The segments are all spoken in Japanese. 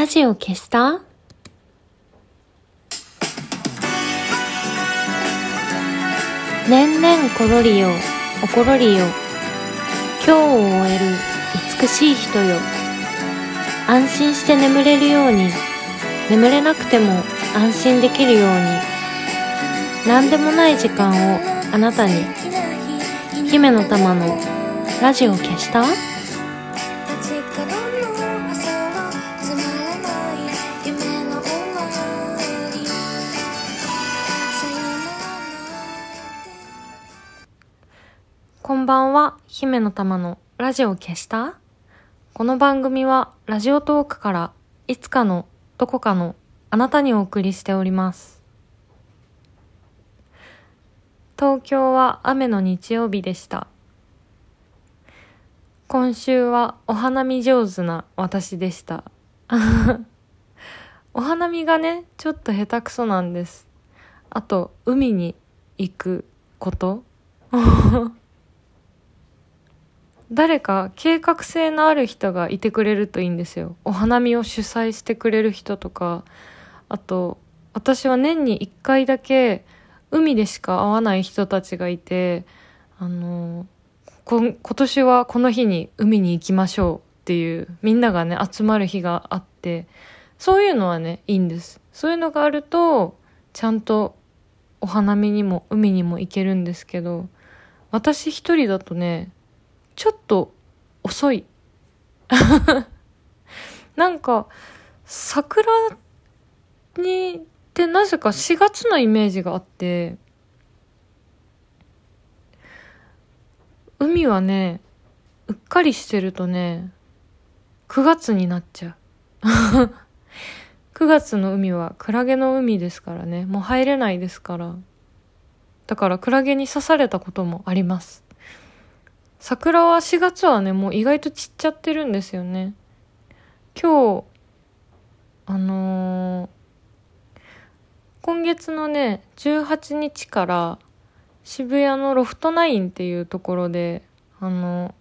ラジオ消した？年々ころりよ、おころりよ。今日を終える美しい人よ。安心して眠れるように、眠れなくても安心できるように。何でもない時間をあなたに。姫の玉のラジオ消した？姫の玉のラジオ消した？この番組はラジオトークからいつかのどこかのあなたにお送りしております。東京は雨の日曜日でした。今週はお花見上手な私でした。お花見がね、ちょっと下手くそなんです。あと、海に行くこと誰か計画性のある人がいてくれるといいんですよ。お花見を主催してくれる人とか、あと、私は年に一回だけ海でしか会わない人たちがいて、あの、こ今年はこの日に海に行きましょうっていう、みんながね、集まる日があって、そういうのはね、いいんです。そういうのがあると、ちゃんとお花見にも海にも行けるんですけど、私一人だとね、ちょっと遅い。なんか、桜にってなぜか4月のイメージがあって、海はね、うっかりしてるとね、9月になっちゃう。9月の海はクラゲの海ですからね、もう入れないですから。だからクラゲに刺されたこともあります。桜は4月はね、もう意外と散っちゃってるんですよね。今日、あのー今月のね、18日から渋谷のロフトナインっていうところで、あの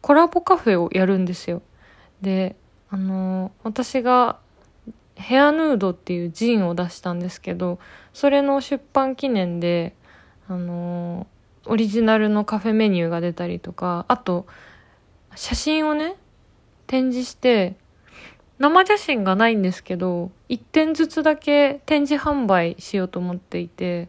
コラボカフェをやるんですよ。で、あの私がヘアヌードっていうジンを出したんですけど、それの出版記念で、あのオリジナルのカフェメニューが出たりとか、あと、写真をね、展示して、生写真がないんですけど、一点ずつだけ展示販売しようと思っていて、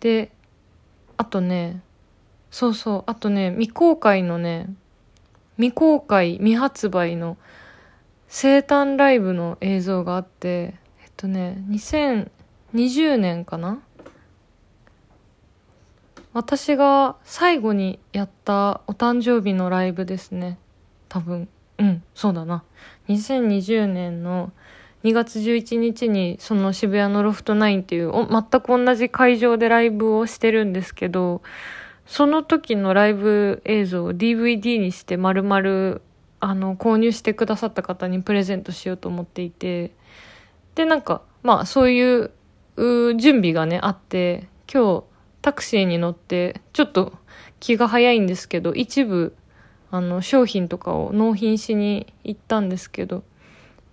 で、あとね、そうそう、あとね、未公開のね、未公開、未発売の生誕ライブの映像があって、えっとね、2020年かな私が最後にやったお誕生日のライブですね。多分。うん、そうだな。2020年の2月11日にその渋谷のロフトナインっていう全く同じ会場でライブをしてるんですけど、その時のライブ映像を DVD にして丸々あの購入してくださった方にプレゼントしようと思っていて、でなんかまあそういう準備がねあって、今日タクシーに乗ってちょっと気が早いんですけど、一部あの商品とかを納品しに行ったんですけど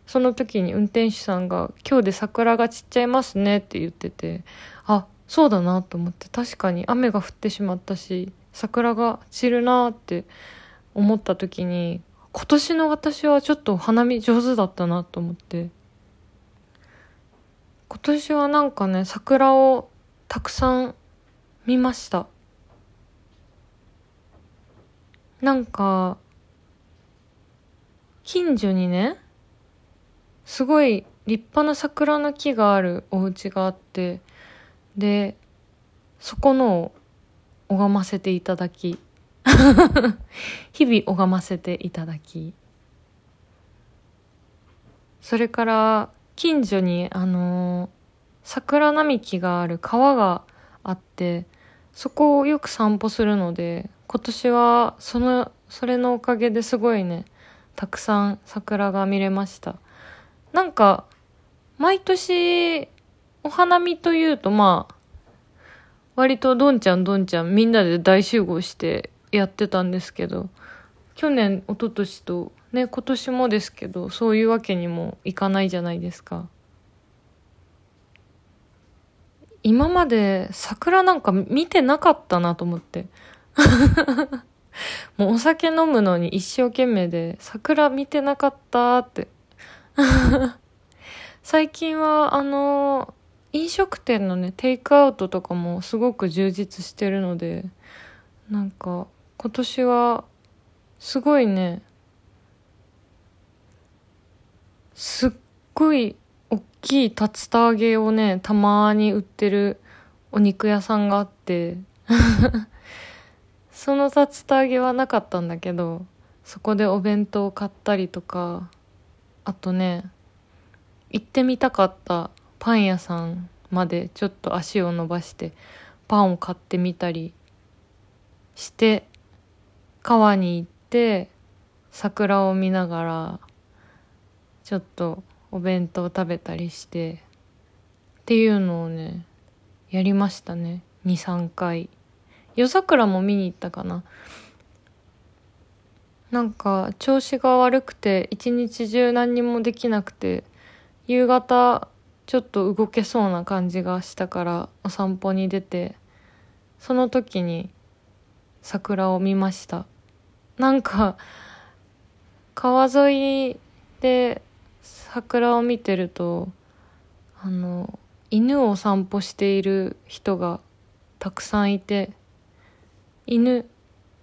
その時に運転手さんが「今日で桜が散っちゃいますね」って言っててあそうだなと思って確かに雨が降ってしまったし桜が散るなって思った時に今年の私はちょっと花見上手だったなと思って今年はなんかね桜をたくさん見ました。なんか、近所にね、すごい立派な桜の木があるお家があって、で、そこのを拝ませていただき、日々拝ませていただき、それから近所にあの桜並木がある川があって、そこをよく散歩するので、今年はその、それのおかげですごいね、たくさん桜が見れました。なんか、毎年、お花見というとまあ、割とどんちゃんどんちゃんみんなで大集合してやってたんですけど、去年、一昨年とね今年もですけどそういうわけにもいかないじゃないですか今まで桜なんか見てなかったなと思って。もうお酒飲むのに一生懸命で桜見てなかったって。最近はあの飲食店のねテイクアウトとかもすごく充実してるのでなんか今年はすごいねすっごい大きい竜田揚げをねたまに売ってるお肉屋さんがあって。その竜田揚げはなかったんだけどそこでお弁当を買ったりとかあとね行ってみたかったパン屋さんまでちょっと足を伸ばしてパンを買ってみたりして川に行って桜を見ながらちょっとお弁当食べたりしてっていうのをねやりましたね。23回。夜桜も見に行ったかな。なんか調子が悪くて一日中何にもできなくて夕方ちょっと動けそうな感じがしたからお散歩に出てその時に桜を見ました。なんか川沿いで桜を見てるとあの犬を散歩している人がたくさんいて犬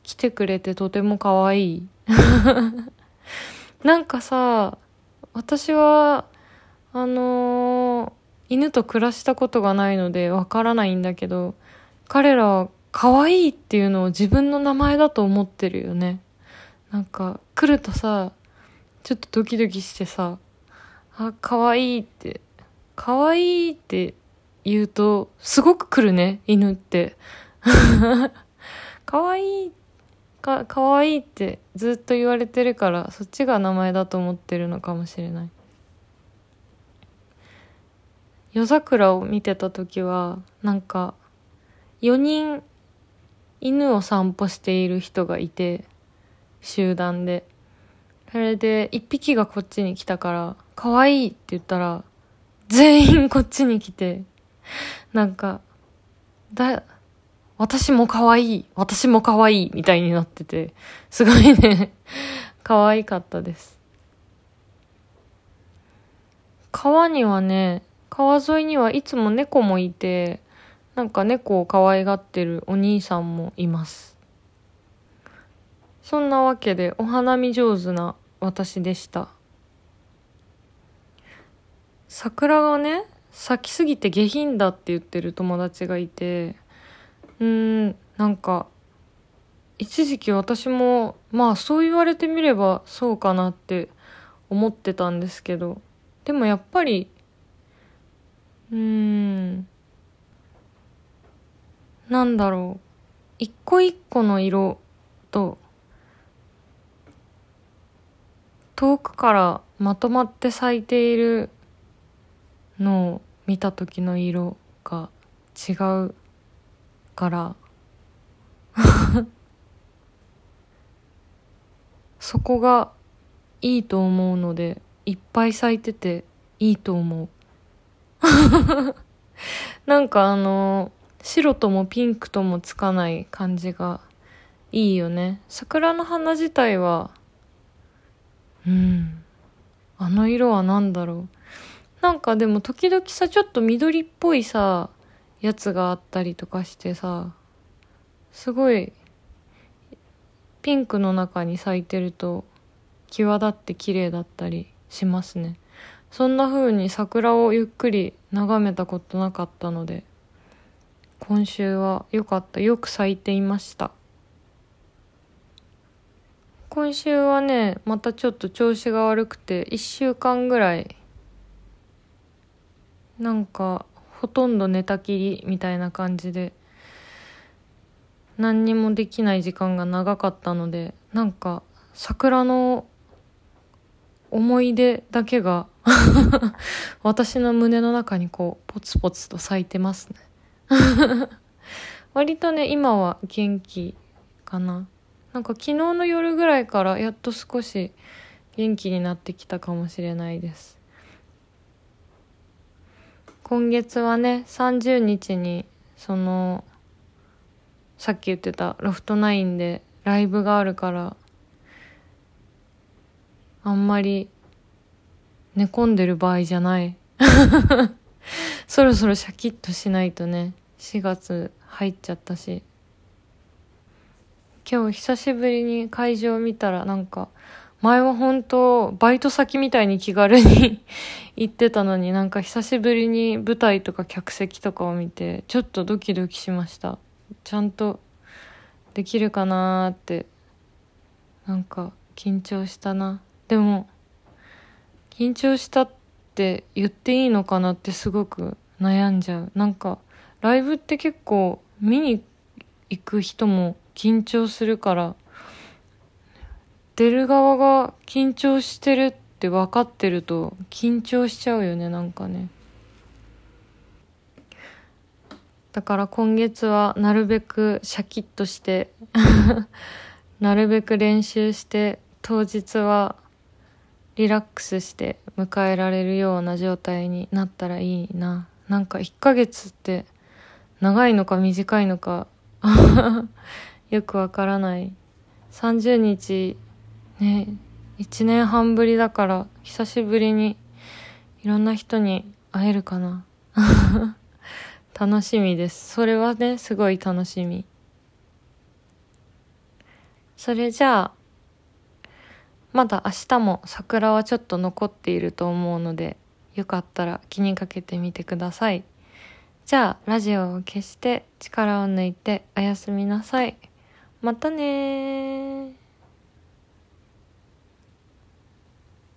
来てくれてとても可愛い。なんかさ私はあのー、犬と暮らしたことがないのでわからないんだけど彼らは可愛いっていうのを自分の名前だと思ってるよね。なんか来るとさちょっとドキドキしてさあ可愛いって。可愛いって言うとすごく来るね犬って。可愛いか可愛いってずっと言われてるからそっちが名前だと思ってるのかもしれない。夜桜を見てた時はなんか4人犬を散歩している人がいて集団で。それで1匹がこっちに来たから「可愛いって言ったら全員こっちに来てなんかだ私も可愛い私も可愛いみたいになっててすごいね 可愛かったです川にはね川沿いにはいつも猫もいて、なんか猫を可愛がってるお兄さんもいます。そんなわけでお花見上手な私でした。桜がね、咲きすぎて下品だって言ってる友達がいて、うん、なんか、一時期私も、まあそう言われてみればそうかなって思ってたんですけど、でもやっぱりうんなんだろう一個一個の色と遠くからまとまって咲いているのを見た時の色が違うから そこがいいと思うのでいっぱい咲いてていいと思う なんかあの、白ともピンクともつかない感じがいいよね。桜の花自体は、うん。あの色は何だろう。なんかでも時々さ、ちょっと緑っぽいさ、やつがあったりとかしてさ、すごい、ピンクの中に咲いてると、際立って綺麗だったりしますね。そんな風に桜をゆっくり眺めたことなかったので今週は良かったよく咲いていました今週はねまたちょっと調子が悪くて1週間ぐらいなんかほとんど寝たきりみたいな感じで何にもできない時間が長かったのでなんか桜の思い出だけが 私の胸の中にこうポツポツと咲いてますね。割とね今は元気かな。なんか昨日の夜ぐらいからやっと少し元気になってきたかもしれないです。今月はね30日にそのさっき言ってたロフトナインでライブがあるからあんまり寝込んでる場合じゃない。そろそろシャキッとしないとね4月入っちゃったし。今日久しぶりに会場見たらなんか前は本当バイト先みたいに気軽に 行ってたのになんか久しぶりに舞台とか客席とかを見てちょっとドキドキしました。ちゃんとできるかなーって。なんか緊張したな。でも緊張したって言っていいのかなってすごく悩んじゃう。なんかライブって結構見に行く人も緊張するから出る側が緊張してるって分かってると緊張しちゃうよねなんかね。だから今月はなるべくシャキッとして なるべく練習して当日はリラックスして迎えられるような状態になったらいいな。なんか1ヶ月って長いのか短いのかよくわからない。30日ね1年半ぶりだから久しぶりにいろんな人に会えるかな。楽しみです。それはねすごい楽しみ。それじゃあまだ明日も桜はちょっと残っていると思うのでよかったら気にかけてみてください。じゃあラジオを消して力を抜いておやすみなさい。またね